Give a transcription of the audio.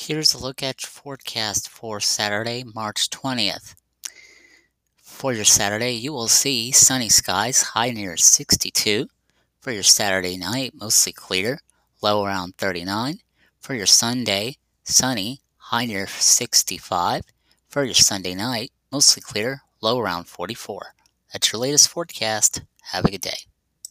Here's a look at your forecast for Saturday, March 20th. For your Saturday, you will see sunny skies, high near 62. For your Saturday night, mostly clear, low around 39. For your Sunday, sunny, high near 65. For your Sunday night, mostly clear, low around 44. That's your latest forecast. Have a good day.